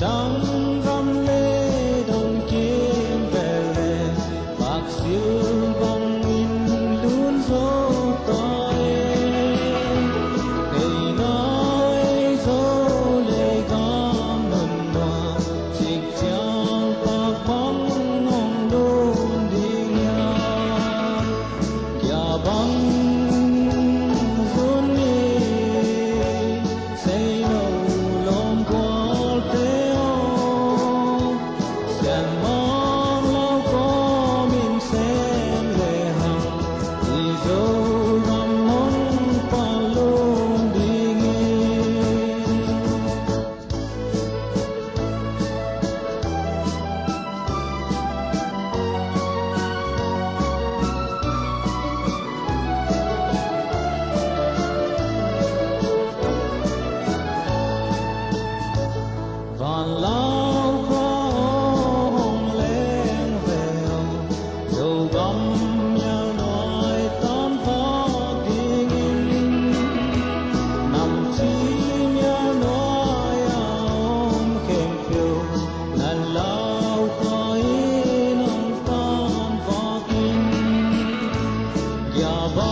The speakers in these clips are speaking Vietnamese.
đắng găm lê đồng kiếm về lệ bạc siêu bóng in luôn dấu tôi ngày nói dấu lệ gom lần hòa dịch trao bạc bóng ngon đôn đi nhau kia bóng 什么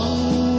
Oh.